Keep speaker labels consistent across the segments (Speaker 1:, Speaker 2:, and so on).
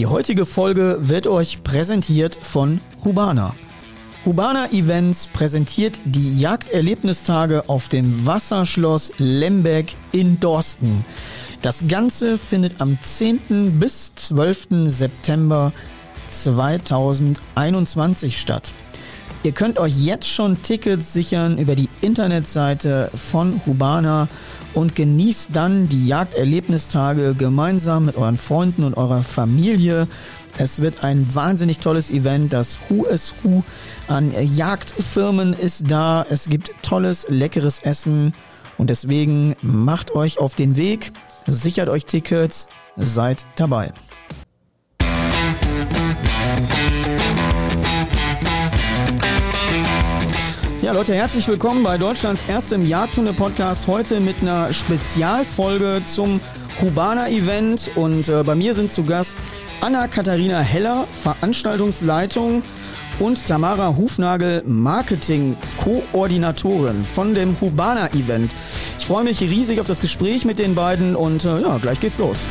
Speaker 1: Die heutige Folge wird euch präsentiert von Hubana. Hubana Events präsentiert die Jagderlebnistage auf dem Wasserschloss Lembeck in Dorsten. Das Ganze findet am 10. bis 12. September 2021 statt. Ihr könnt euch jetzt schon Tickets sichern über die Internetseite von Hubana und genießt dann die Jagderlebnistage gemeinsam mit euren Freunden und eurer Familie. Es wird ein wahnsinnig tolles Event. Das Who is Who an Jagdfirmen ist da. Es gibt tolles, leckeres Essen. Und deswegen macht euch auf den Weg, sichert euch Tickets, seid dabei. Ja, Leute, herzlich willkommen bei Deutschlands erstem Jagdhunde-Podcast. Heute mit einer Spezialfolge zum Hubana-Event. Und äh, bei mir sind zu Gast Anna-Katharina Heller, Veranstaltungsleitung und Tamara Hufnagel, Marketing-Koordinatorin von dem Hubana-Event. Ich freue mich riesig auf das Gespräch mit den beiden und äh, ja, gleich geht's los.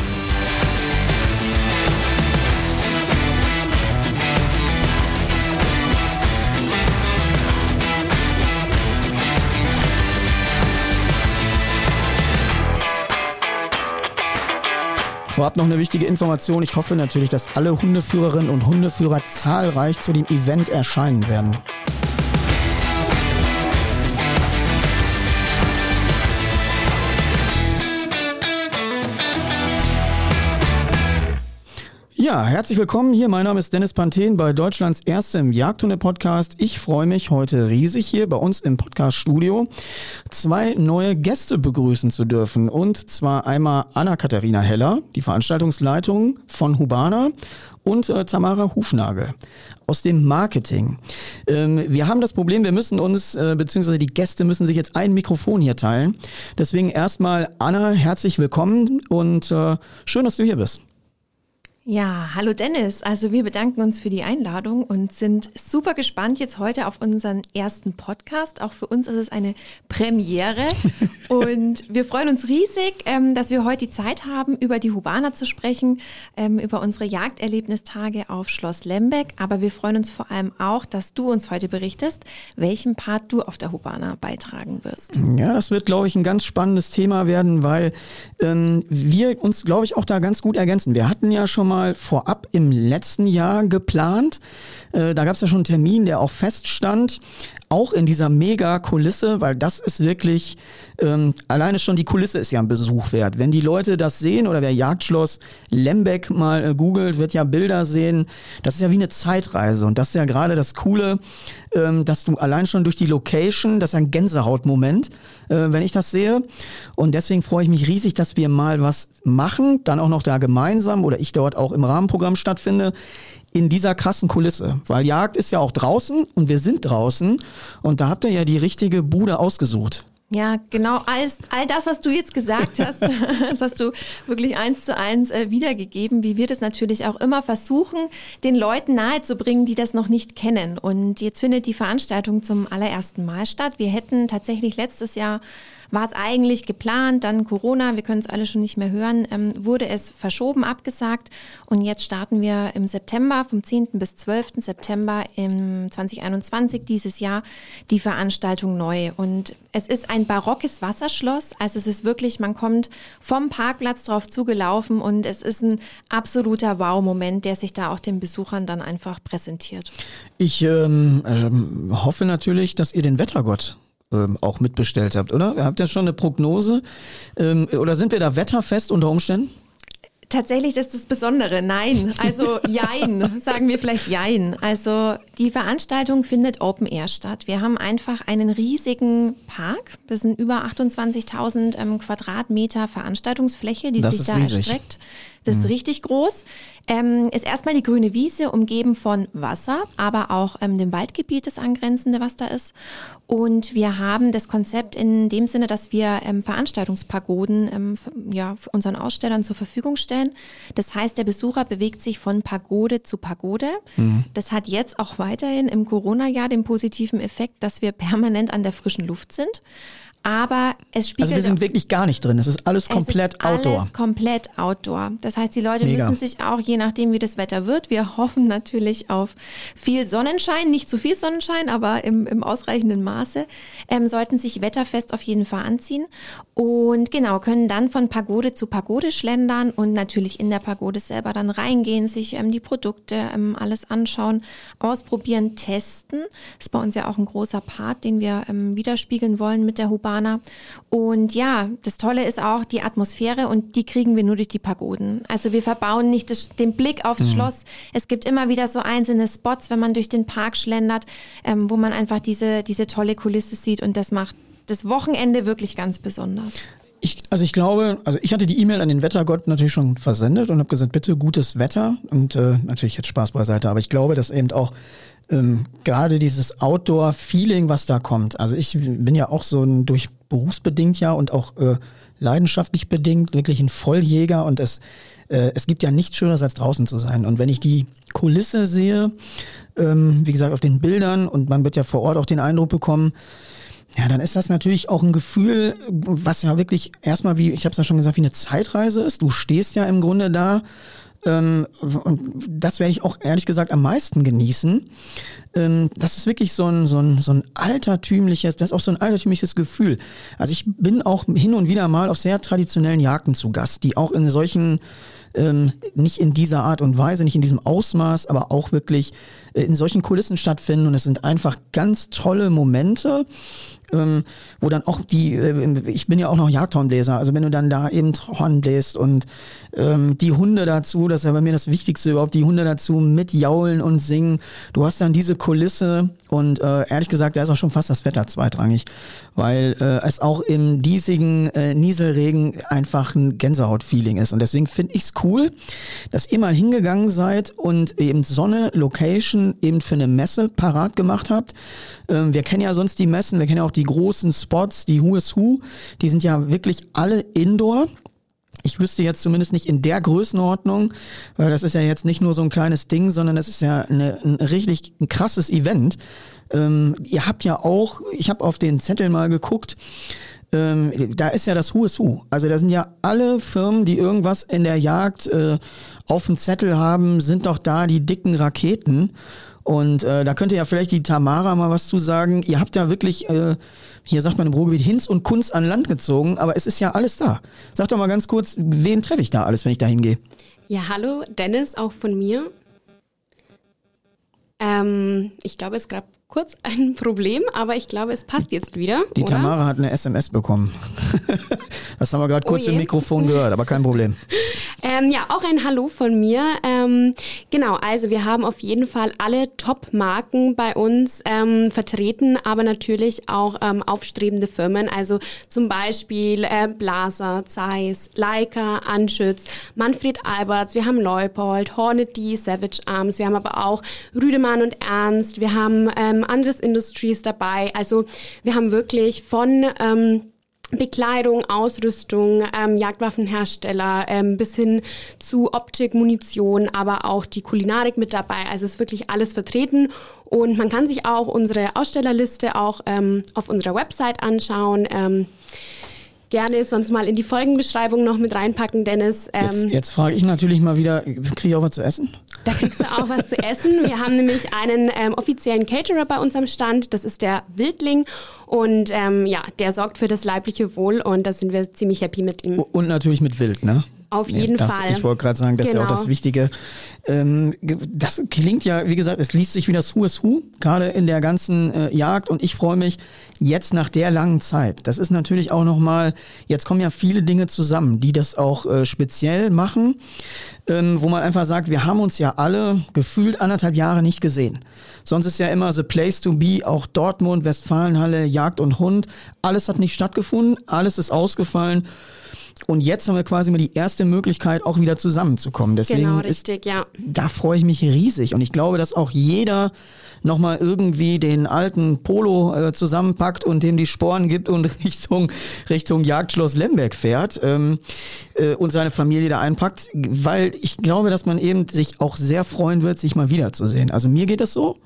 Speaker 1: Vorab noch eine wichtige Information. Ich hoffe natürlich, dass alle Hundeführerinnen und Hundeführer zahlreich zu dem Event erscheinen werden. Ja, herzlich willkommen hier. Mein Name ist Dennis Panthen bei Deutschlands erstem Jagdhunde-Podcast. Ich freue mich heute riesig hier bei uns im Podcast-Studio zwei neue Gäste begrüßen zu dürfen. Und zwar einmal Anna-Katharina Heller, die Veranstaltungsleitung von Hubana und äh, Tamara Hufnagel aus dem Marketing. Ähm, wir haben das Problem, wir müssen uns, äh, beziehungsweise die Gäste müssen sich jetzt ein Mikrofon hier teilen. Deswegen erstmal Anna, herzlich willkommen und äh, schön, dass du hier bist.
Speaker 2: Ja, hallo Dennis. Also wir bedanken uns für die Einladung und sind super gespannt jetzt heute auf unseren ersten Podcast. Auch für uns ist es eine Premiere und wir freuen uns riesig, ähm, dass wir heute die Zeit haben, über die Hubana zu sprechen, ähm, über unsere Jagderlebnistage auf Schloss Lembeck. Aber wir freuen uns vor allem auch, dass du uns heute berichtest, welchen Part du auf der Hubana beitragen wirst.
Speaker 1: Ja, das wird, glaube ich, ein ganz spannendes Thema werden, weil ähm, wir uns, glaube ich, auch da ganz gut ergänzen. Wir hatten ja schon mal mal vorab im letzten Jahr geplant. Äh, da gab es ja schon einen Termin, der auch feststand auch in dieser Mega-Kulisse, weil das ist wirklich, ähm, alleine schon die Kulisse ist ja ein Besuch wert. Wenn die Leute das sehen oder wer Jagdschloss Lembeck mal äh, googelt, wird ja Bilder sehen. Das ist ja wie eine Zeitreise und das ist ja gerade das Coole, ähm, dass du allein schon durch die Location, das ist ein Gänsehautmoment, äh, wenn ich das sehe. Und deswegen freue ich mich riesig, dass wir mal was machen, dann auch noch da gemeinsam oder ich dort auch im Rahmenprogramm stattfinde in dieser krassen Kulisse. Weil Jagd ist ja auch draußen und wir sind draußen und da habt ihr ja die richtige Bude ausgesucht.
Speaker 2: Ja, genau. Alles, all das, was du jetzt gesagt hast, das hast du wirklich eins zu eins äh, wiedergegeben, wie wir das natürlich auch immer versuchen, den Leuten nahezubringen, die das noch nicht kennen. Und jetzt findet die Veranstaltung zum allerersten Mal statt. Wir hätten tatsächlich letztes Jahr war es eigentlich geplant, dann Corona, wir können es alle schon nicht mehr hören, ähm, wurde es verschoben, abgesagt und jetzt starten wir im September, vom 10. bis 12. September im 2021 dieses Jahr die Veranstaltung neu und es ist ein barockes Wasserschloss, also es ist wirklich, man kommt vom Parkplatz drauf zugelaufen und es ist ein absoluter Wow-Moment, der sich da auch den Besuchern dann einfach präsentiert.
Speaker 1: Ich ähm, äh, hoffe natürlich, dass ihr den Wettergott ähm, auch mitbestellt habt, oder? Habt ihr schon eine Prognose? Ähm, oder sind wir da wetterfest unter Umständen?
Speaker 2: Tatsächlich ist das Besondere. Nein. Also Jein. Sagen wir vielleicht Jein. Also die Veranstaltung findet Open Air statt. Wir haben einfach einen riesigen Park. Das sind über 28.000 ähm, Quadratmeter Veranstaltungsfläche, die
Speaker 1: das
Speaker 2: sich da
Speaker 1: riesig.
Speaker 2: erstreckt. Das ist mhm. richtig groß. Ähm, ist erstmal die grüne Wiese, umgeben von Wasser, aber auch ähm, dem Waldgebiet, das angrenzende, was da ist. Und wir haben das Konzept in dem Sinne, dass wir ähm, Veranstaltungspagoden ähm, ja, unseren Ausstellern zur Verfügung stellen. Das heißt, der Besucher bewegt sich von Pagode zu Pagode. Mhm. Das hat jetzt auch weiterhin im Corona-Jahr den positiven Effekt, dass wir permanent an der frischen Luft sind. Aber es spiegelt.
Speaker 1: Also wir sind wirklich gar nicht drin. Es ist alles komplett
Speaker 2: es ist alles
Speaker 1: Outdoor.
Speaker 2: komplett Outdoor. Das heißt, die Leute
Speaker 1: Mega.
Speaker 2: müssen sich auch, je nachdem wie das Wetter wird, wir hoffen natürlich auf viel Sonnenschein, nicht zu viel Sonnenschein, aber im, im ausreichenden Maße, ähm, sollten sich wetterfest auf jeden Fall anziehen und genau, können dann von Pagode zu Pagode schlendern und natürlich in der Pagode selber dann reingehen, sich ähm, die Produkte ähm, alles anschauen, ausprobieren, testen. Das ist bei uns ja auch ein großer Part, den wir ähm, widerspiegeln wollen mit der Hubana. Und ja, das Tolle ist auch die Atmosphäre und die kriegen wir nur durch die Pagoden. Also wir verbauen nicht das, den Blick aufs
Speaker 1: Mhm.
Speaker 2: Schloss. Es gibt immer wieder so einzelne Spots, wenn man durch den Park schlendert, ähm, wo man einfach diese, diese tolle Kulisse sieht und das macht das Wochenende wirklich ganz besonders.
Speaker 1: Ich, also ich glaube, also ich hatte die E-Mail an den Wettergott natürlich schon versendet und habe gesagt, bitte gutes Wetter und äh, natürlich jetzt Spaß beiseite, aber ich glaube, dass eben auch ähm, gerade dieses Outdoor-Feeling, was da kommt. Also ich bin ja auch so ein durch berufsbedingt ja und auch äh, leidenschaftlich bedingt wirklich ein Volljäger und es äh, es gibt ja nichts Schöneres als draußen zu sein. Und wenn ich die Kulisse sehe, ähm, wie gesagt auf den Bildern und man wird ja vor Ort auch den Eindruck bekommen, ja, dann ist das natürlich auch ein Gefühl, was ja wirklich erstmal wie, ich habe es ja schon gesagt, wie eine Zeitreise ist. Du stehst ja im Grunde da. Ähm, und das werde ich auch ehrlich gesagt am meisten genießen. Ähm, das ist wirklich so ein, so, ein, so ein altertümliches, das ist auch so ein altertümliches Gefühl. Also ich bin auch hin und wieder mal auf sehr traditionellen Jagden zu Gast, die auch in solchen ähm, nicht in dieser Art und Weise, nicht in diesem Ausmaß, aber auch wirklich äh, in solchen Kulissen stattfinden. Und es sind einfach ganz tolle Momente, ähm, wo dann auch die, äh, ich bin ja auch noch Jagdhornbläser, also wenn du dann da eben Horn bläst und ähm, die Hunde dazu, das ist ja bei mir das Wichtigste überhaupt, die Hunde dazu mit jaulen und singen. Du hast dann diese Kulisse und äh, ehrlich gesagt, da ist auch schon fast das Wetter zweitrangig, weil äh, es auch im diesigen äh, Nieselregen einfach ein Gänsehaut-Feeling ist. Und deswegen finde ich es cool, dass ihr mal hingegangen seid und eben Sonne, Location eben für eine Messe parat gemacht habt. Ähm, wir kennen ja sonst die Messen, wir kennen ja auch die großen Spots, die Who is Who, die sind ja wirklich alle Indoor. Ich wüsste jetzt zumindest nicht in der Größenordnung, weil das ist ja jetzt nicht nur so ein kleines Ding, sondern das ist ja eine, ein richtig ein krasses Event. Ähm, ihr habt ja auch, ich habe auf den Zettel mal geguckt, ähm, da ist ja das Who is Who. Also da sind ja alle Firmen, die irgendwas in der Jagd äh, auf dem Zettel haben, sind doch da die dicken Raketen. Und äh, da könnte ja vielleicht die Tamara mal was zu sagen. Ihr habt ja wirklich, äh, hier sagt man im Ruhrgebiet, Hinz und Kunz an Land gezogen, aber es ist ja alles da. Sag doch mal ganz kurz, wen treffe ich da alles, wenn ich da hingehe?
Speaker 3: Ja, hallo, Dennis, auch von mir. Ähm, ich glaube, es gab kurz ein Problem, aber ich glaube, es passt jetzt wieder.
Speaker 1: Die
Speaker 3: oder?
Speaker 1: Tamara hat eine SMS bekommen. das haben wir gerade kurz
Speaker 3: Oh
Speaker 1: im. Mikrofon gehört, aber kein Problem.
Speaker 3: Ähm, ja, auch ein Hallo von mir. Ähm, genau, also wir haben auf jeden Fall alle Top-Marken bei uns ähm, vertreten, aber natürlich auch ähm, aufstrebende Firmen. Also zum Beispiel äh, Blaser, Zeiss, Leica, Anschütz, Manfred Alberts, wir haben Leupold, Hornady, Savage Arms, wir haben aber auch Rüdemann und Ernst, wir haben ähm, Andres Industries dabei. Also wir haben wirklich von... Bekleidung, Ausrüstung, ähm, Jagdwaffenhersteller ähm, bis hin zu Optik, Munition, aber auch die Kulinarik mit dabei. Also es ist wirklich alles vertreten und man kann sich auch unsere Ausstellerliste auch ähm, auf unserer Website anschauen. Ähm, gerne sonst mal in die Folgenbeschreibung noch mit reinpacken, Dennis.
Speaker 1: Jetzt,
Speaker 3: Ähm,
Speaker 1: jetzt frage ich natürlich mal wieder, kriege ich auch was zu essen?
Speaker 3: Da kriegst du auch was zu essen. Wir haben nämlich einen ähm, offiziellen Caterer bei uns am Stand. Das ist der Wildling. Und ähm, ja, der sorgt für das leibliche Wohl und da sind wir ziemlich happy mit ihm.
Speaker 1: Und natürlich mit Wild, ne?
Speaker 3: Auf jeden
Speaker 1: das,
Speaker 3: Fall.
Speaker 1: Ich wollte gerade sagen, das ist ja auch
Speaker 3: Genau.
Speaker 1: das Wichtige. Ähm, das klingt ja, wie gesagt, es liest sich wie das Who is Who, gerade in der ganzen äh, Jagd. Und ich freue mich jetzt nach der langen Zeit. Das ist natürlich auch nochmal, jetzt kommen ja viele Dinge zusammen, die das auch äh, speziell machen, ähm, wo man einfach sagt, wir haben uns ja alle gefühlt anderthalb Jahre nicht gesehen. Sonst ist ja immer the place to be, auch Dortmund, Westfalenhalle, Jagd und Hund. Alles hat nicht stattgefunden, alles ist ausgefallen. Und jetzt haben wir quasi mal die erste Möglichkeit, auch wieder zusammenzukommen. Deswegen
Speaker 3: genau, richtig,
Speaker 1: ist,
Speaker 3: ja.
Speaker 1: Da freue ich mich riesig. Und ich glaube, dass auch jeder nochmal irgendwie den alten Polo äh, zusammenpackt und dem die Sporen gibt und Richtung, Richtung Jagdschloss Lemberg fährt ähm, äh, und seine Familie da einpackt, weil ich glaube, dass man eben sich auch sehr freuen wird, sich mal wiederzusehen. Also mir geht das so.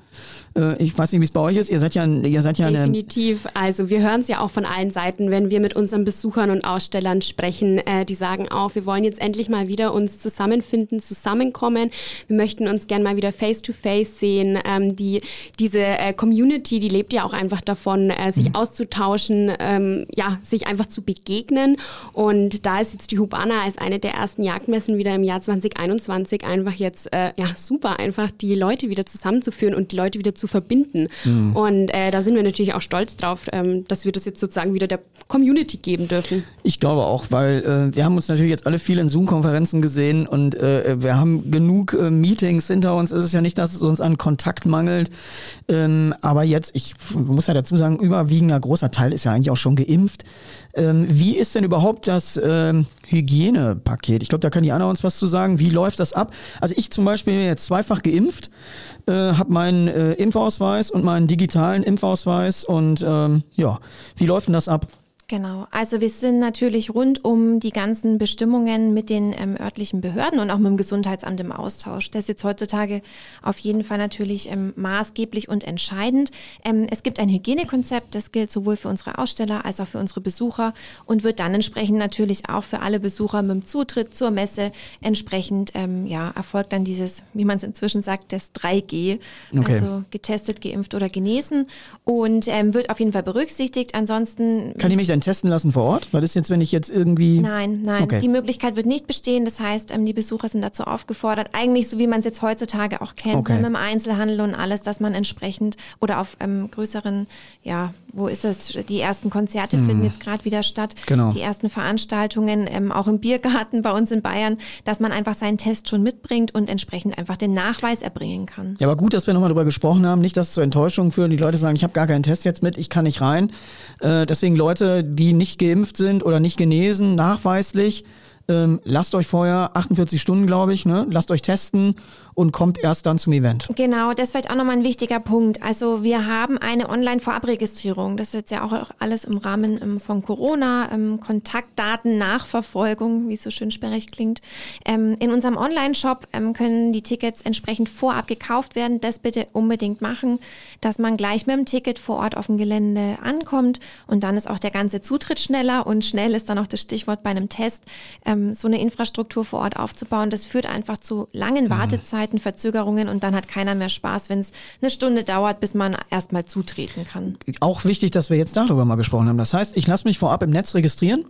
Speaker 1: Äh, ich weiß nicht, wie es bei euch ist. Ihr seid ja, ihr seid ja
Speaker 3: Definitiv. Also wir hören es ja auch von allen Seiten, wenn wir mit unseren Besuchern und Ausstellern sprechen. Äh, die sagen auch, wir wollen jetzt endlich mal wieder uns zusammenfinden, zusammenkommen. Wir möchten uns gern mal wieder face to face sehen. Ähm, die, diese äh, Community, die lebt ja auch einfach davon, äh, sich mhm. auszutauschen, ähm, ja, sich einfach zu begegnen. Und da ist jetzt die Hubana als eine der ersten Jagdmessen wieder im Jahr 2021 einfach jetzt äh, ja super einfach die Leute wieder zusammenzuführen und die Leute wieder zu zu verbinden. Mhm. Und äh, da sind wir natürlich auch stolz drauf, ähm, dass wir das jetzt sozusagen wieder der Community geben dürfen.
Speaker 1: Ich glaube auch, weil äh, wir haben uns natürlich jetzt alle viel in Zoom-Konferenzen gesehen und äh, wir haben genug äh, Meetings hinter uns. Es ist ja nicht, dass es uns an Kontakt mangelt. Ähm, aber jetzt, ich muss ja dazu sagen, überwiegender großer Teil ist ja eigentlich auch schon geimpft. Ähm, wie ist denn überhaupt das ähm, Hygienepaket? Ich glaube, da kann die Anna uns was zu sagen. Wie läuft das ab? Also ich zum Beispiel bin jetzt zweifach geimpft, äh, habe meinen äh, Impfausweis und meinen digitalen Impfausweis und ähm, ja, wie läuft denn das ab?
Speaker 2: Genau, also wir sind natürlich rund um die ganzen Bestimmungen mit den ähm, örtlichen Behörden und auch mit dem Gesundheitsamt im Austausch. Das ist jetzt heutzutage auf jeden Fall natürlich ähm, maßgeblich und entscheidend. Ähm, es gibt ein Hygienekonzept, das gilt sowohl für unsere Aussteller als auch für unsere Besucher und wird dann entsprechend natürlich auch für alle Besucher mit dem Zutritt zur Messe entsprechend ähm, ja, erfolgt dann dieses, wie man es inzwischen sagt, das 3G, okay. also getestet, geimpft oder genesen und ähm, wird auf jeden Fall berücksichtigt. Ansonsten
Speaker 1: kann ich mich denn testen lassen vor Ort? Weil das jetzt, wenn ich jetzt irgendwie.
Speaker 2: Nein, nein. Okay. Die Möglichkeit wird nicht bestehen. Das heißt, ähm, die Besucher sind dazu aufgefordert, eigentlich so wie man es jetzt heutzutage auch kennt, okay. mit dem Einzelhandel und alles, dass man entsprechend oder auf ähm, größeren, ja, wo ist es? Die ersten Konzerte mhm. finden jetzt gerade wieder statt.
Speaker 1: Genau.
Speaker 2: Die ersten Veranstaltungen, ähm, auch im Biergarten bei uns in Bayern, dass man einfach seinen Test schon mitbringt und entsprechend einfach den Nachweis erbringen kann.
Speaker 1: Ja, aber gut, dass wir nochmal darüber gesprochen haben. Nicht, dass es zu Enttäuschungen führt. Die Leute sagen, ich habe gar keinen Test jetzt mit, ich kann nicht rein. Äh, deswegen Leute, die nicht geimpft sind oder nicht genesen, nachweislich, ähm, lasst euch vorher 48 Stunden, glaube ich, ne? lasst euch testen und kommt erst dann zum Event.
Speaker 2: Genau, das ist vielleicht auch nochmal ein wichtiger Punkt. Also wir haben eine Online-Vorabregistrierung. Das ist jetzt ja auch alles im Rahmen ähm, von Corona, ähm, Kontaktdaten, Nachverfolgung, wie es so schön sperrig klingt. Ähm, in unserem Online-Shop können die Tickets entsprechend vorab gekauft werden. Das bitte unbedingt machen, dass man gleich mit dem Ticket vor Ort auf dem Gelände ankommt und dann ist auch der ganze Zutritt schneller und schnell ist dann auch das Stichwort bei einem Test, so eine Infrastruktur vor Ort aufzubauen. Das führt einfach zu langen Wartezeiten. Wartezeiten, Verzögerungen und dann hat keiner mehr Spaß, wenn es eine Stunde dauert, bis man erstmal zutreten kann.
Speaker 1: Auch wichtig, dass wir jetzt darüber mal gesprochen haben. Das heißt, ich lasse mich vorab im Netz registrieren.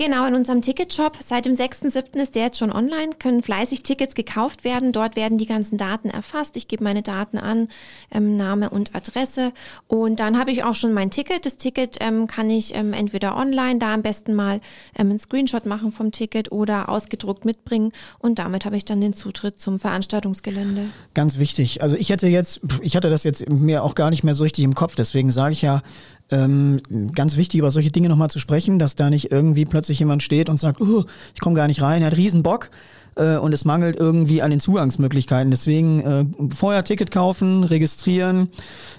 Speaker 2: Genau, in unserem Ticketshop. Seit dem 6.7. ist der jetzt schon online, können fleißig Tickets gekauft werden. Dort werden die ganzen Daten erfasst. Ich gebe meine Daten an, ähm, Name und Adresse. Und dann habe ich auch schon mein Ticket. Das Ticket ähm, kann ich ähm, entweder online, da am besten mal ähm, einen Screenshot machen vom Ticket oder ausgedruckt mitbringen. Und damit habe ich dann den Zutritt zum Veranstaltungsgelände.
Speaker 1: Ganz wichtig. Also ich hätte jetzt, ich hatte das jetzt mir auch gar nicht mehr so richtig im Kopf. Deswegen sage ich ja, ähm, ganz wichtig, über solche Dinge nochmal zu sprechen, dass da nicht irgendwie plötzlich jemand steht und sagt, oh, ich komme gar nicht rein, er hat riesen Bock äh, und es mangelt irgendwie an den Zugangsmöglichkeiten. Deswegen äh, vorher Ticket kaufen, registrieren,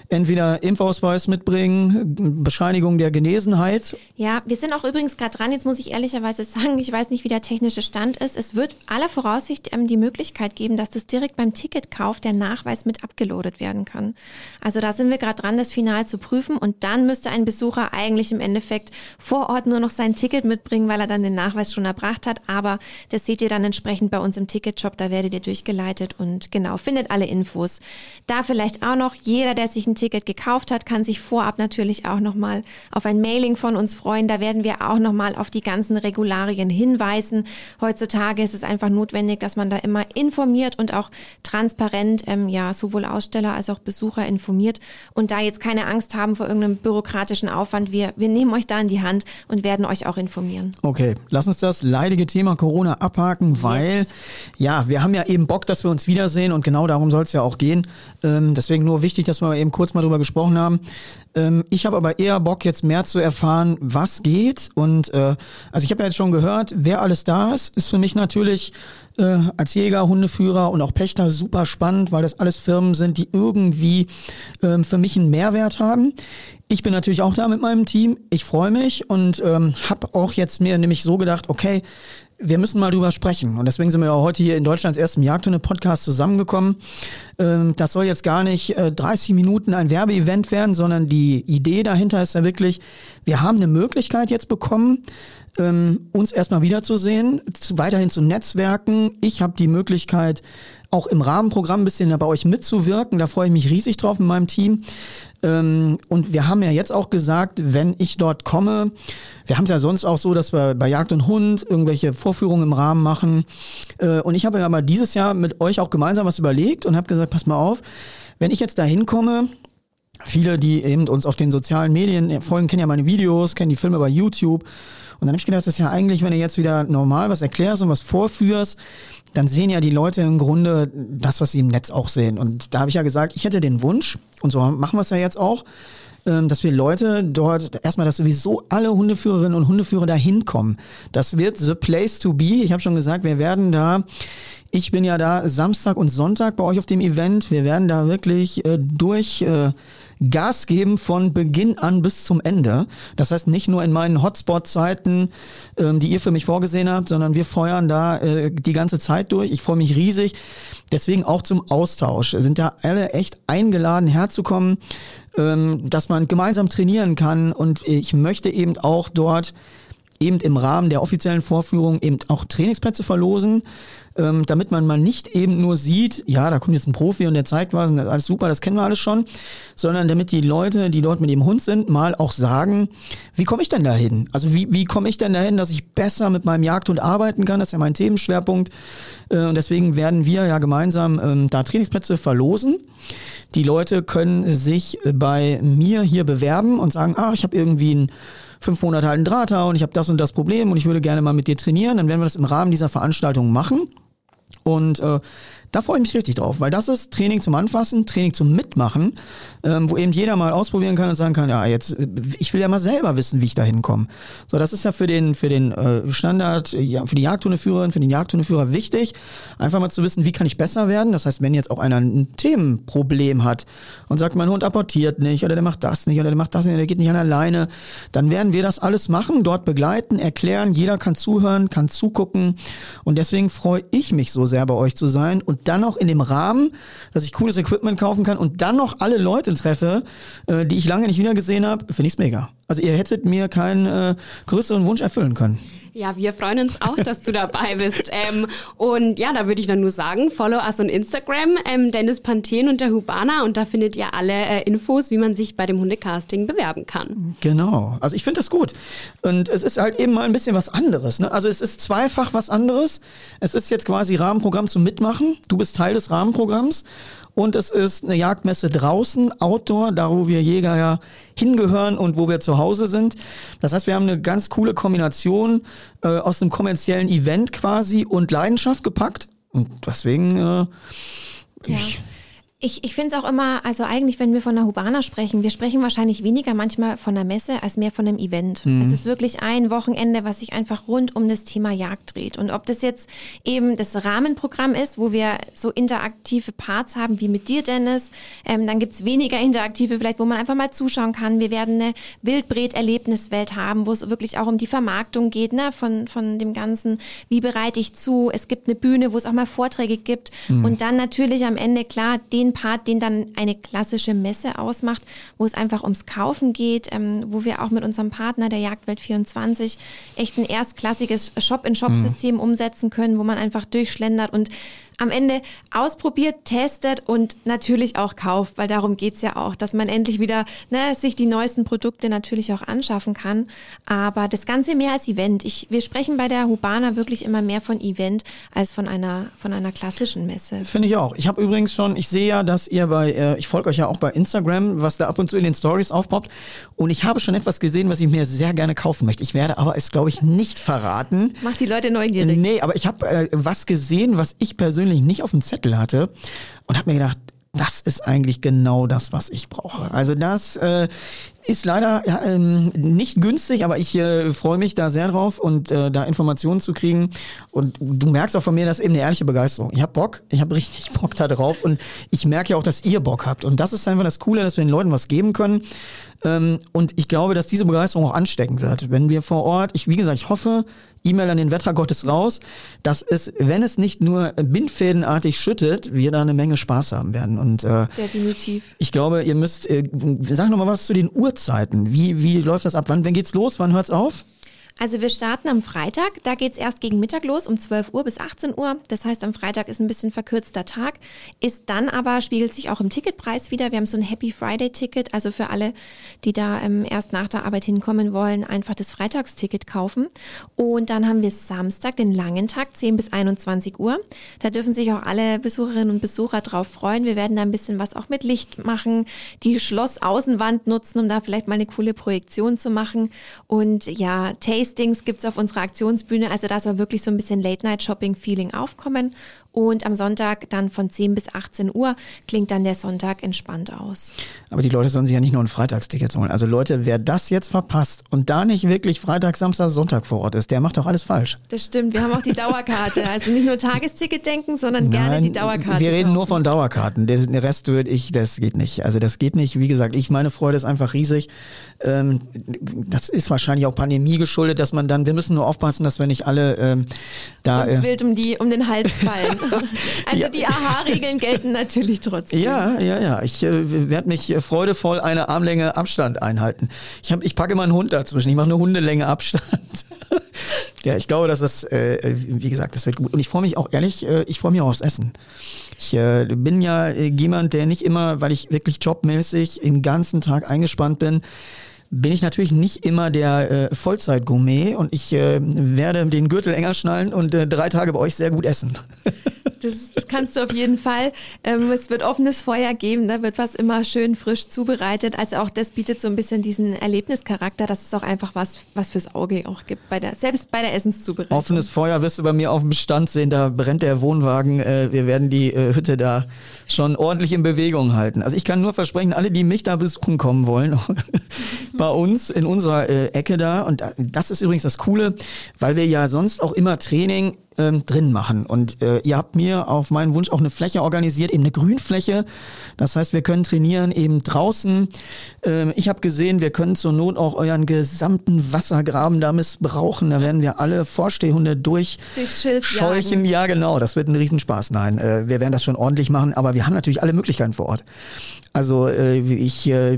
Speaker 1: entweder Impfausweis mitbringen, Bescheinigung der Genesenheit.
Speaker 2: Ja, wir sind auch übrigens gerade dran. Jetzt muss ich ehrlicherweise sagen, ich weiß nicht, wie der technische Stand ist. Es wird aller Voraussicht ähm, die Möglichkeit geben, dass das direkt beim Ticketkauf der Nachweis mit abgeloadet werden kann. Also da sind wir gerade dran, das final zu prüfen und dann müsste ein Besucher eigentlich im Endeffekt vor Ort nur noch sein Ticket mitbringen, weil er dann den Nachweis schon erbracht hat. Aber das seht ihr dann entsprechend bei uns im Ticketshop. Da werdet ihr durchgeleitet und genau, findet alle Infos. Da vielleicht auch noch jeder, der sich ein Ticket gekauft hat, kann sich vorab natürlich auch nochmal auf ein Mailing von uns freuen. Da werden wir auch nochmal auf die ganzen Regularien hinweisen. Heutzutage ist es einfach notwendig, dass man da immer informiert und auch transparent, ähm, ja, sowohl Aussteller als auch Besucher informiert und da jetzt keine Angst haben vor irgendeinem bürokratischen Aufwand. Wir, wir nehmen euch da in die Hand und werden euch auch informieren.
Speaker 1: Okay, lass uns das leidige Thema Corona abhaken, weil weil, ja, wir haben ja eben Bock, dass wir uns wiedersehen und genau darum soll es ja auch gehen. Ähm, deswegen nur wichtig, dass wir eben kurz mal drüber gesprochen haben. Ähm, ich habe aber eher Bock, jetzt mehr zu erfahren, was geht. Und äh, also ich habe ja jetzt schon gehört, wer alles da ist, ist für mich natürlich äh, als Jäger, Hundeführer und auch Pächter super spannend, weil das alles Firmen sind, die irgendwie ähm, für mich einen Mehrwert haben. Ich bin natürlich auch da mit meinem Team. Ich freue mich und ähm, habe auch jetzt mir nämlich so gedacht, okay, wir müssen mal drüber sprechen. Und deswegen sind wir ja heute hier in Deutschlands ersten Jagdhunde-Podcast zusammengekommen. Ähm, das soll jetzt gar nicht 30 äh, Minuten ein Werbeevent werden, sondern die Idee dahinter ist ja wirklich, wir haben eine Möglichkeit jetzt bekommen, ähm, uns erstmal wiederzusehen, weiterhin zu netzwerken. Ich habe die Möglichkeit, auch im Rahmenprogramm ein bisschen bei euch mitzuwirken. Da freue ich mich riesig drauf mit meinem Team. Ähm, und wir haben ja jetzt auch gesagt, wenn ich dort komme, wir haben es ja sonst auch so, dass wir bei Jagd und Hund irgendwelche Vorführungen im Rahmen machen. Äh, und ich habe ja mal dieses Jahr mit euch auch gemeinsam was überlegt und habe gesagt, pass mal auf, wenn ich jetzt da hinkomme, viele, die eben uns auf den sozialen Medien folgen, kennen ja meine Videos, kennen die Filme bei YouTube. Und dann habe ich gedacht, das ist ja eigentlich, wenn du jetzt wieder normal was erklärst und was vorführst, dann sehen ja die Leute im Grunde das, was sie im Netz auch sehen. Und da habe ich ja gesagt, ich hätte den Wunsch, und so machen wir es ja jetzt auch, ähm, dass wir Leute dort erstmal, dass sowieso alle Hundeführerinnen und Hundeführer da hinkommen. Das wird the place to be. Ich habe schon gesagt, wir werden da ich bin ja da Samstag und Sonntag bei euch auf dem Event. Wir werden da wirklich äh, durch äh, Gas geben von Beginn an bis zum Ende. Das heißt nicht nur in meinen Hotspot-Zeiten, ähm, die ihr für mich vorgesehen habt, sondern wir feuern da äh, die ganze Zeit durch. Ich freue mich riesig. Deswegen auch zum Austausch. Sind da alle echt eingeladen herzukommen, ähm, dass man gemeinsam trainieren kann. Und ich möchte eben auch dort eben im Rahmen der offiziellen Vorführung eben auch Trainingsplätze verlosen ähm, damit man mal nicht eben nur sieht, ja, da kommt jetzt ein Profi und der zeigt was und das ist alles super, das kennen wir alles schon, sondern damit die Leute, die dort mit dem Hund sind, mal auch sagen, wie komme ich denn dahin? Also wie, wie komme ich denn dahin, dass ich besser mit meinem Jagdhund arbeiten kann? Das ist ja mein Themenschwerpunkt. Äh, und deswegen werden wir ja gemeinsam ähm, da Trainingsplätze verlosen. Die Leute können sich bei mir hier bewerben und sagen, ah, ich habe irgendwie ein fünf Monate alten Drahter und ich habe das und das Problem und ich würde gerne mal mit dir trainieren, dann werden wir das im Rahmen dieser Veranstaltung machen. Und äh, da freue ich mich richtig drauf, weil das ist Training zum Anfassen, Training zum Mitmachen, ähm, wo eben jeder mal ausprobieren kann und sagen kann, ja, jetzt, ich will ja mal selber wissen, wie ich da hinkomme. So, das ist ja für den, für den äh, Standard, ja, für die Jagdhundeführerin, für den Jagdhundeführer wichtig, einfach mal zu wissen, wie kann ich besser werden. Das heißt, wenn jetzt auch einer ein Themenproblem hat und sagt, mein Hund apportiert nicht oder der macht das nicht oder der macht das nicht, der geht nicht an alleine, dann werden wir das alles machen, dort begleiten, erklären, jeder kann zuhören, kann zugucken und deswegen freue ich mich so sehr bei euch zu sein und dann noch in dem Rahmen, dass ich cooles Equipment kaufen kann und dann noch alle Leute treffe, äh, die ich lange nicht wieder gesehen habe, finde ich es mega. Also ihr hättet mir keinen äh, größeren Wunsch erfüllen können.
Speaker 3: Ja, wir freuen uns auch, dass du dabei bist. Ähm, und ja, da würde ich dann nur sagen, follow us on Instagram, ähm, Dennis Panthen und der Hubana und da findet ihr alle äh, Infos, wie man sich bei dem Hundecasting bewerben kann.
Speaker 1: Genau, also ich finde das gut. Und es ist halt eben mal ein bisschen was anderes. Ne? Also es ist zweifach was anderes. Es ist jetzt quasi Rahmenprogramm zum Mitmachen. Du bist Teil des Rahmenprogramms und es ist eine Jagdmesse draußen, Outdoor, da wo wir Jäger ja hingehören und wo wir zu Hause sind. Das heißt, wir haben eine ganz coole Kombination äh, aus einem kommerziellen Event quasi und Leidenschaft gepackt. Und deswegen, äh,
Speaker 2: ich, ich finde es auch immer, also eigentlich, wenn wir von der Hubana sprechen, wir sprechen wahrscheinlich weniger manchmal von der Messe als mehr von einem Event. Mhm. Es ist wirklich ein Wochenende, was sich einfach rund um das Thema Jagd dreht. Und ob das jetzt eben das Rahmenprogramm ist, wo wir so interaktive Parts haben wie mit dir, Dennis, ähm, dann gibt's weniger interaktive, vielleicht, wo man einfach mal zuschauen kann. Wir werden eine Wildbret-Erlebniswelt haben, wo es wirklich auch um die Vermarktung geht, ne, von, von dem Ganzen. Wie bereite ich zu? Es gibt eine Bühne, wo es auch mal Vorträge gibt. Mhm. Und dann natürlich am Ende, klar, den Part, den dann eine klassische Messe ausmacht, wo es einfach ums Kaufen geht, ähm, wo wir auch mit unserem Partner der Jagdwelt 24 echt ein erstklassiges Shop-in-Shop-System mhm. umsetzen können, wo man einfach durchschlendert und am Ende ausprobiert, testet und natürlich auch kauft, weil darum geht's ja auch, dass man endlich wieder ne, sich die neuesten Produkte natürlich auch anschaffen kann. Aber das Ganze mehr als Event. Ich, wir sprechen bei der Hubana wirklich immer mehr von Event als von einer, von einer klassischen Messe.
Speaker 1: Finde ich auch. Ich habe übrigens schon, ich sehe ja, dass ihr bei, äh, ich folge euch ja auch bei Instagram, was da ab und zu in den Stories aufpoppt. Und ich habe schon etwas gesehen, was ich mir sehr gerne kaufen möchte. Ich werde aber es, glaube ich, nicht verraten.
Speaker 2: Macht die Leute neugierig.
Speaker 1: Nee, aber ich habe äh, was gesehen, was ich persönlich nicht auf dem Zettel hatte und habe mir gedacht, das ist eigentlich genau das, was ich brauche. Also das äh, ist leider ja, ähm, nicht günstig, aber ich äh, freue mich da sehr drauf und äh, da Informationen zu kriegen. Und du merkst auch von mir, dass eben eine ehrliche Begeisterung. Ich habe Bock, ich habe richtig Bock da drauf und ich merke ja auch, dass ihr Bock habt. Und das ist einfach das Coole, dass wir den Leuten was geben können. Ähm, und ich glaube, dass diese Begeisterung auch anstecken wird. Wenn wir vor Ort, ich, wie gesagt, ich hoffe, E-Mail an den Wettergottes raus, dass es, wenn es nicht nur bindfädenartig schüttet, wir da eine Menge Spaß haben werden. Und
Speaker 2: äh, definitiv.
Speaker 1: Ich glaube, ihr müsst, äh, sag noch mal was zu den Uhrzeiten. Wie, wie läuft das ab? Wann, wann geht's los? Wann hört's auf?
Speaker 2: Also wir starten am Freitag, da geht es erst gegen Mittag los, um 12 Uhr bis 18 Uhr. Das heißt, am Freitag ist ein bisschen verkürzter Tag, ist dann aber, spiegelt sich auch im Ticketpreis wieder. Wir haben so ein Happy Friday-Ticket, also für alle, die da ähm, erst nach der Arbeit hinkommen wollen, einfach das Freitagsticket kaufen. Und dann haben wir Samstag, den langen Tag, 10 bis 21 Uhr. Da dürfen sich auch alle Besucherinnen und Besucher drauf freuen. Wir werden da ein bisschen was auch mit Licht machen, die Schlossaußenwand nutzen, um da vielleicht mal eine coole Projektion zu machen. Und ja, Taste Tastings gibt es auf unserer Aktionsbühne. Also da soll wirklich so ein bisschen Late-Night-Shopping-Feeling aufkommen. Und am Sonntag dann von 10 bis 18 Uhr klingt dann der Sonntag entspannt aus.
Speaker 1: Aber die Leute sollen sich ja nicht nur ein Freitagsticket holen. Also Leute, wer das jetzt verpasst und da nicht wirklich Freitag, Samstag, Sonntag vor Ort ist, der macht doch alles falsch.
Speaker 2: Das stimmt. Wir haben auch die Dauerkarte. Also nicht nur Tagesticket denken, sondern Nein, gerne die Dauerkarte.
Speaker 1: Wir reden kaufen. nur von Dauerkarten. Der Rest würde ich, das geht nicht. Also das geht nicht. Wie gesagt, ich, meine Freude ist einfach riesig. Ähm, das ist wahrscheinlich auch Pandemie geschuldet, dass man dann, wir müssen nur aufpassen, dass wir nicht alle ähm, da.
Speaker 2: Uns äh, wild um, die, um den Hals fallen. also ja. die AHA-Regeln gelten natürlich trotzdem.
Speaker 1: Ja, ja, ja. Ich äh, werde mich freudevoll eine Armlänge Abstand einhalten. Ich, hab, ich packe meinen Hund dazwischen. Ich mache eine Hundelänge Abstand. ja, ich glaube, dass das, äh, wie gesagt, das wird gut. Und ich freue mich auch ehrlich, äh, ich freue mich auch aufs Essen. Ich äh, bin ja äh, jemand, der nicht immer, weil ich wirklich jobmäßig den ganzen Tag eingespannt bin, bin ich natürlich nicht immer der äh, Vollzeit-Gourmet und ich äh, werde den Gürtel enger schnallen und äh, drei Tage bei euch sehr gut essen.
Speaker 2: Das, das kannst du auf jeden Fall. Ähm, es wird offenes Feuer geben, da wird was immer schön frisch zubereitet. Also auch das bietet so ein bisschen diesen Erlebnischarakter, dass es auch einfach was, was fürs Auge auch gibt, bei der, selbst bei der Essenszubereitung.
Speaker 1: Offenes Feuer wirst du bei mir auf dem Stand sehen, da brennt der Wohnwagen. Äh, wir werden die äh, Hütte da schon ordentlich in Bewegung halten. Also ich kann nur versprechen, alle, die mich da besuchen kommen wollen, bei uns in unserer äh, Ecke da, und das ist übrigens das Coole, weil wir ja sonst auch immer Training ähm, drin machen. Und äh, ihr habt mir auf meinen Wunsch auch eine Fläche organisiert, eben eine Grünfläche. Das heißt, wir können trainieren eben draußen. Ähm, ich habe gesehen, wir können zur Not auch euren gesamten Wassergraben da missbrauchen. Da werden wir alle Vorstehhunde durchscheuchen. Ja, genau. Das wird ein Riesenspaß. Nein, äh, wir werden das schon ordentlich machen, aber wir haben natürlich alle Möglichkeiten vor Ort. Also äh, ich, äh,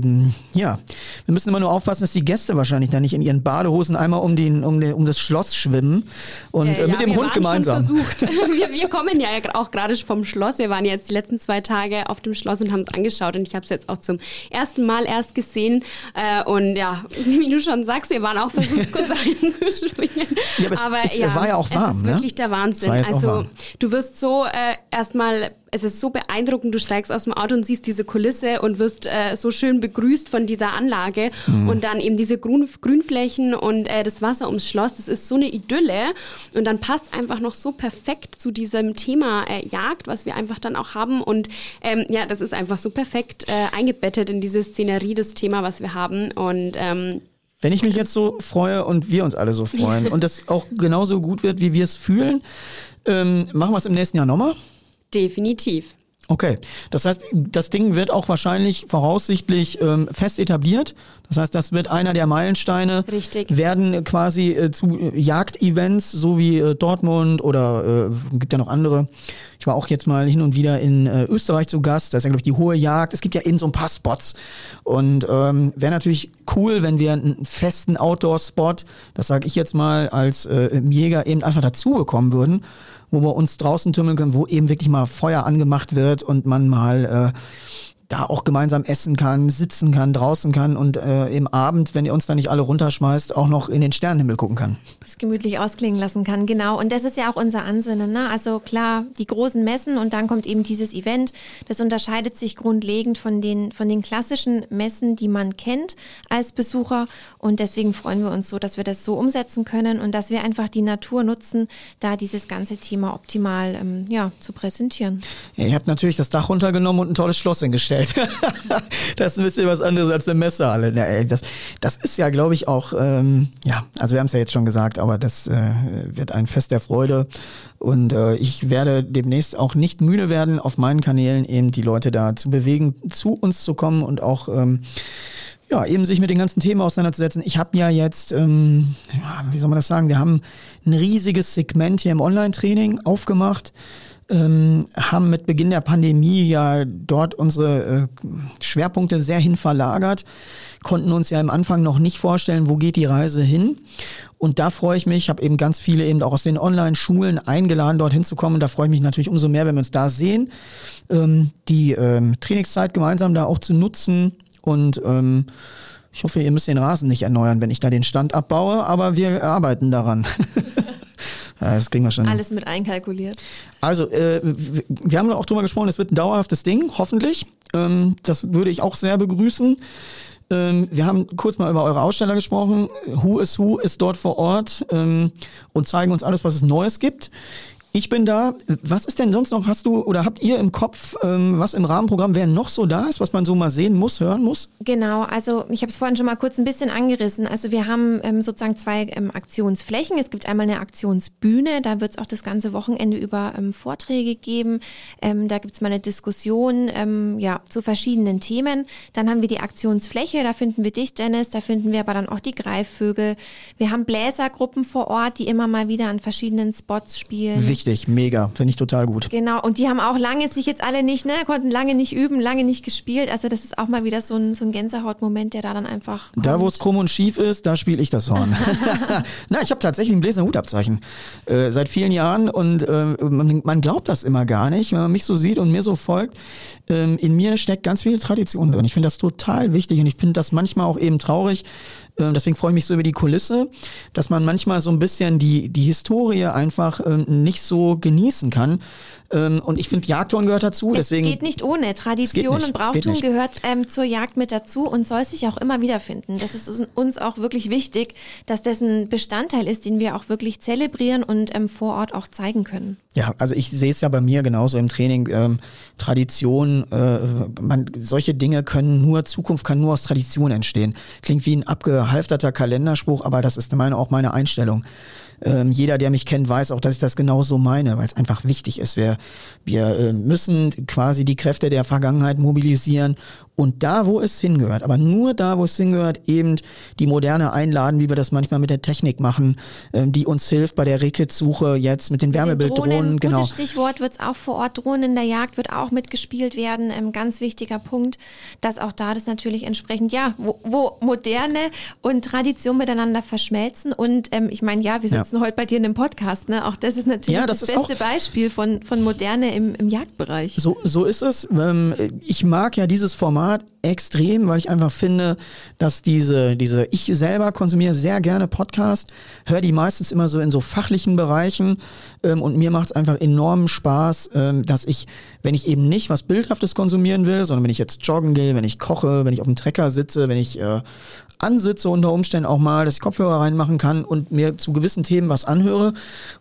Speaker 1: ja, wir müssen immer nur aufpassen, dass die Gäste wahrscheinlich da nicht in ihren Badehosen einmal um, den, um, den, um das Schloss schwimmen und äh, äh mit ja, dem Hund gemeinsam.
Speaker 3: versucht. wir, wir kommen ja auch gerade vom Schloss. Wir waren jetzt die letzten zwei Tage auf dem Schloss und haben es angeschaut und ich habe es jetzt auch zum ersten Mal erst gesehen. Äh, und ja, wie du schon sagst, wir waren auch versucht, kurz einzuspringen.
Speaker 1: Ja, aber, aber es, es ja, war ja auch warm.
Speaker 3: Es ist
Speaker 1: ne?
Speaker 3: wirklich der Wahnsinn. Also du wirst so äh, erstmal es ist so beeindruckend, du steigst aus dem Auto und siehst diese Kulisse und wirst äh, so schön begrüßt von dieser Anlage mhm. und dann eben diese Grün Grünflächen und äh, das Wasser ums Schloss, das ist so eine Idylle und dann passt einfach noch so perfekt zu diesem Thema äh, Jagd, was wir einfach dann auch haben und ähm, ja, das ist einfach so perfekt äh, eingebettet in diese Szenerie, das Thema, was wir haben und ähm,
Speaker 1: wenn ich mich jetzt so freue und wir uns alle so freuen und das auch genauso gut wird, wie wir es fühlen, ähm, machen wir es im nächsten Jahr nochmal?
Speaker 3: Definitiv.
Speaker 1: Okay, das heißt, das Ding wird auch wahrscheinlich voraussichtlich ähm, fest etabliert. Das heißt, das wird einer der Meilensteine.
Speaker 3: Richtig.
Speaker 1: Werden quasi äh, zu Jagdevents, so wie äh, Dortmund oder äh, gibt ja noch andere. Ich war auch jetzt mal hin und wieder in äh, Österreich zu Gast. Da ist ja, glaube ich, die hohe Jagd. Es gibt ja eben so ein paar Spots. Und ähm, wäre natürlich cool, wenn wir einen festen Outdoor-Spot, das sage ich jetzt mal, als äh, Jäger eben einfach dazu bekommen würden wo wir uns draußen tümmeln können, wo eben wirklich mal Feuer angemacht wird und man mal äh, da auch gemeinsam essen kann, sitzen kann, draußen kann und äh, im Abend, wenn ihr uns da nicht alle runterschmeißt, auch noch in den Sternenhimmel gucken kann.
Speaker 2: Das gemütlich ausklingen lassen kann, genau. Und das ist ja auch unser Ansinnen. Ne? Also klar, die großen Messen und dann kommt eben dieses Event. Das unterscheidet sich grundlegend von den, von den klassischen Messen, die man kennt als Besucher. Und deswegen freuen wir uns so, dass wir das so umsetzen können und dass wir einfach die Natur nutzen, da dieses ganze Thema optimal ähm, ja, zu präsentieren.
Speaker 1: Ja, ihr habt natürlich das Dach runtergenommen und ein tolles Schloss hingestellt hingestellt. das ist ein bisschen was anderes als eine Messehalle. Das, das ist ja, glaube ich, auch, ähm, ja, also wir haben es ja jetzt schon gesagt, aber das äh, wird ein Fest der Freude. Und äh, ich werde demnächst auch nicht müde werden, auf meinen Kanälen eben die Leute da zu bewegen, zu uns zu kommen und auch ähm, ja, eben sich mit den ganzen Themen auseinanderzusetzen. Ich habe ja jetzt, ähm, ja, wie soll man das sagen, wir haben ein riesiges Segment hier im Online-Training aufgemacht ähm, haben mit Beginn der Pandemie ja dort unsere äh, Schwerpunkte sehr hin verlagert, konnten uns ja am Anfang noch nicht vorstellen, wo geht die Reise hin. Und da freue ich mich, habe eben ganz viele eben auch aus den Online-Schulen eingeladen, dorthin zu kommen. Und da freue ich mich natürlich umso mehr, wenn wir uns da sehen, ähm, die ähm, Trainingszeit gemeinsam da auch zu nutzen und ähm, ich hoffe, ihr müsst den Rasen nicht erneuern, wenn ich da den Stand abbaue, aber wir arbeiten daran.
Speaker 2: das wir schon. Alles mit einkalkuliert.
Speaker 1: Also, äh, wir haben auch drüber gesprochen, es wird ein dauerhaftes Ding, hoffentlich. Ähm, das würde ich auch sehr begrüßen. Ähm, wir haben kurz mal über eure Aussteller gesprochen. Who is Who ist dort vor Ort ähm, und zeigen uns alles, was es Neues gibt. Ich bin da. Was ist denn sonst noch? Hast du oder habt ihr im Kopf, ähm, was im Rahmenprogramm wer noch so da ist, was man so mal sehen muss, hören muss?
Speaker 2: Genau, also ich habe es vorhin schon mal kurz ein bisschen angerissen. Also wir haben ähm, sozusagen zwei ähm, Aktionsflächen. Es gibt einmal eine Aktionsbühne, da wird es auch das ganze Wochenende über ähm, Vorträge geben. Ähm, da gibt es mal eine Diskussion ähm, ja, zu verschiedenen Themen. Dann haben wir die Aktionsfläche, da finden wir dich, Dennis, da finden wir aber dann auch die Greifvögel. Wir haben Bläsergruppen vor Ort, die immer mal wieder an verschiedenen Spots spielen.
Speaker 1: Wichtig Richtig, mega. Finde ich total gut.
Speaker 2: Genau, und die haben auch lange sich jetzt alle nicht, ne, konnten lange nicht üben, lange nicht gespielt. Also das ist auch mal wieder so ein, so ein Gänsehautmoment, der da dann einfach.
Speaker 1: Kommt. Da, wo es krumm und schief ist, da spiele ich das Horn. Na, ich habe tatsächlich ein Bläser-Hutabzeichen äh, seit vielen Jahren und äh, man, man, glaubt das immer gar nicht, wenn man mich so sieht und mir so folgt. Ähm, in mir steckt ganz viel Tradition drin. Ich finde das total wichtig und ich finde das manchmal auch eben traurig, deswegen freue ich mich so über die Kulisse, dass man manchmal so ein bisschen die, die Historie einfach ähm, nicht so genießen kann. Ähm, und ich finde, Jagdhorn gehört dazu.
Speaker 2: Es deswegen, geht nicht ohne. Tradition nicht, und Brauchtum gehört ähm, zur Jagd mit dazu und soll sich auch immer wiederfinden. Das ist uns auch wirklich wichtig, dass das ein Bestandteil ist, den wir auch wirklich zelebrieren und ähm, vor Ort auch zeigen können.
Speaker 1: Ja, also ich sehe es ja bei mir genauso im Training. Ähm, Tradition, äh, man, solche Dinge können nur, Zukunft kann nur aus Tradition entstehen. Klingt wie ein abgehalfterter Kalenderspruch, aber das ist meine, auch meine Einstellung. Ähm, jeder, der mich kennt, weiß auch, dass ich das genauso meine, weil es einfach wichtig ist. Wir, wir äh, müssen quasi die Kräfte der Vergangenheit mobilisieren und da, wo es hingehört, aber nur da, wo es hingehört, eben die Moderne einladen, wie wir das manchmal mit der Technik machen, ähm, die uns hilft bei der Rehkitzsuche jetzt mit den Wärmebilddrohnen.
Speaker 2: Genau. Gutes Stichwort wird es auch vor Ort. Drohnen in der Jagd wird auch mitgespielt werden. Ein ähm, ganz wichtiger Punkt, dass auch da das natürlich entsprechend, ja, wo, wo Moderne und Tradition miteinander verschmelzen. Und ähm, ich meine, ja, wir sitzen ja. heute bei dir in einem Podcast. Ne? Auch das ist natürlich ja, das, das beste Beispiel von, von Moderne im, im Jagdbereich.
Speaker 1: So, so ist es. Ähm, ich mag ja dieses Format Format extrem, weil ich einfach finde, dass diese, diese, ich selber konsumiere sehr gerne Podcasts, höre die meistens immer so in so fachlichen Bereichen ähm, und mir macht es einfach enormen Spaß, ähm, dass ich, wenn ich eben nicht was Bildhaftes konsumieren will, sondern wenn ich jetzt joggen gehe, wenn ich koche, wenn ich auf dem Trecker sitze, wenn ich äh, ansitze unter Umständen auch mal, dass ich Kopfhörer reinmachen kann und mir zu gewissen Themen was anhöre.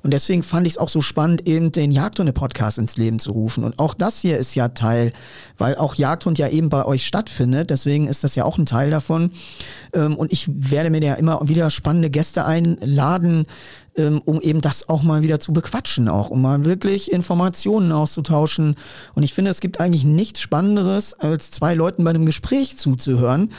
Speaker 1: Und deswegen fand ich es auch so spannend, eben den Jagdhunde-Podcast ins Leben zu rufen. Und auch das hier ist ja Teil, weil auch Jagdhund ja eben bei euch stattfindet. Deswegen ist das ja auch ein Teil davon. Ähm, und ich werde mir ja immer wieder spannende Gäste einladen, ähm, um eben das auch mal wieder zu bequatschen, auch um mal wirklich Informationen auszutauschen. Und ich finde, es gibt eigentlich nichts Spannenderes, als zwei Leuten bei einem Gespräch zuzuhören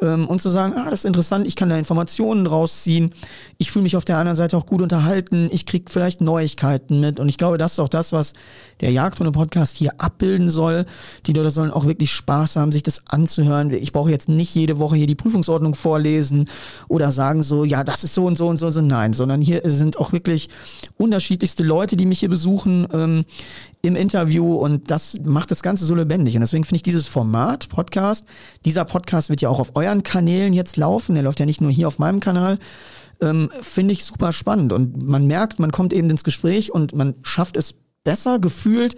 Speaker 1: ähm, und zu sagen, ah, das ist interessant, ich kann da Informationen draus ziehen. Ich fühle mich auf der anderen Seite auch gut unterhalten, ich kriege vielleicht Neuigkeiten mit. Und ich glaube, das ist auch das, was der Jagdhunde-Podcast hier abbilden soll. Die Leute sollen auch wirklich Spaß haben, sich das anzuhören. Ich brauche jetzt nicht jede Woche hier die Prüfungsordnung vorlesen oder sagen so, ja, das ist so und so und so und so. Nein, sondern hier sind auch wirklich unterschiedlichste Leute, die mich hier besuchen ähm, im Interview und das macht das Ganze so lebendig. Und deswegen finde ich dieses Format, Podcast, dieser Podcast wird ja auch auf euren Kanälen jetzt laufen. Der läuft ja nicht nur hier auf meinem Kanal. Ähm, finde ich super spannend. Und man merkt, man kommt eben ins Gespräch und man schafft es besser gefühlt,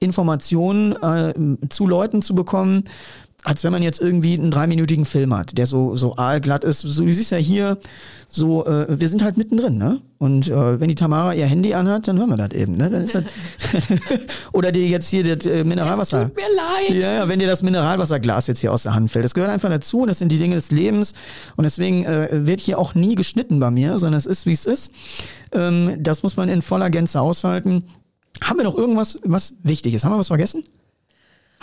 Speaker 1: Informationen äh, zu Leuten zu bekommen, als wenn man jetzt irgendwie einen dreiminütigen Film hat, der so, so aalglatt ist. So, du siehst ja hier, so, äh, wir sind halt mittendrin, ne? Und äh, wenn die Tamara ihr Handy anhat, dann hören wir das eben, ne? Dann ist das Oder die jetzt hier das äh, Mineralwasser.
Speaker 3: Es tut mir leid.
Speaker 1: Ja, ja, wenn dir das Mineralwasserglas jetzt hier aus der Hand fällt. Das gehört einfach dazu und das sind die Dinge des Lebens. Und deswegen äh, wird hier auch nie geschnitten bei mir, sondern es ist, wie es ist. Ähm, das muss man in voller Gänze aushalten. Haben wir noch irgendwas, was wichtig ist? Haben wir was vergessen?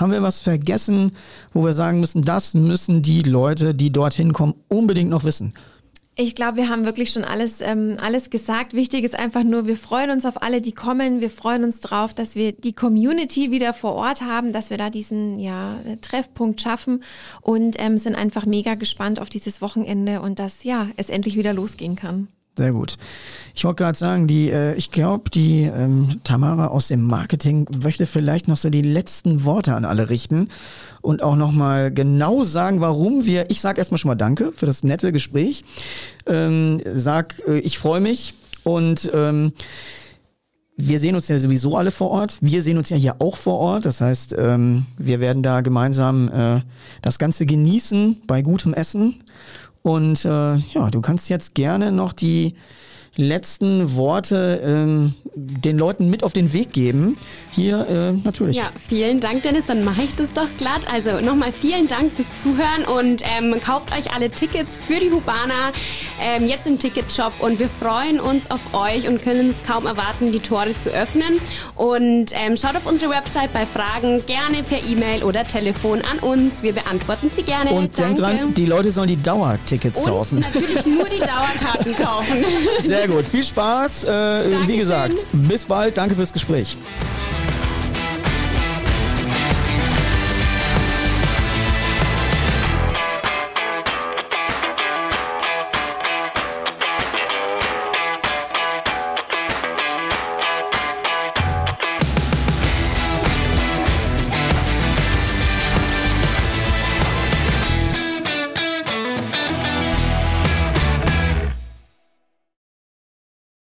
Speaker 1: Haben wir was vergessen, wo wir sagen müssen, das müssen die Leute, die dorthin kommen, unbedingt noch wissen?
Speaker 2: Ich glaube, wir haben wirklich schon alles, ähm, alles gesagt. Wichtig ist einfach nur, wir freuen uns auf alle, die kommen. Wir freuen uns drauf, dass wir die Community wieder vor Ort haben, dass wir da diesen ja, Treffpunkt schaffen und ähm, sind einfach mega gespannt auf dieses Wochenende und dass ja, es endlich wieder losgehen kann.
Speaker 1: Sehr gut. Ich wollte gerade sagen, die, äh, ich glaube, die ähm, Tamara aus dem Marketing möchte vielleicht noch so die letzten Worte an alle richten und auch nochmal genau sagen, warum wir, ich sage erstmal schon mal Danke für das nette Gespräch. Ähm, sag, äh, ich freue mich und ähm, wir sehen uns ja sowieso alle vor Ort. Wir sehen uns ja hier auch vor Ort. Das heißt, ähm, wir werden da gemeinsam äh, das Ganze genießen bei gutem Essen. Und äh, ja, du kannst jetzt gerne noch die letzten Worte ähm, den Leuten mit auf den Weg geben. Hier äh, natürlich.
Speaker 3: Ja, vielen Dank, Dennis. Dann mache ich das doch glatt. Also nochmal vielen Dank fürs Zuhören und ähm, kauft euch alle Tickets für die Hubana ähm, jetzt im Ticketshop und wir freuen uns auf euch und können es kaum erwarten, die Tore zu öffnen. Und ähm, schaut auf unsere Website bei Fragen gerne per E-Mail oder Telefon an uns. Wir beantworten sie gerne.
Speaker 1: Und denkt dran, die Leute sollen die Dauertickets
Speaker 3: und
Speaker 1: kaufen.
Speaker 3: natürlich nur die Dauerkarten kaufen.
Speaker 1: Sehr gut. Viel Spaß. Äh, wie gesagt, bis bald. Danke fürs Gespräch.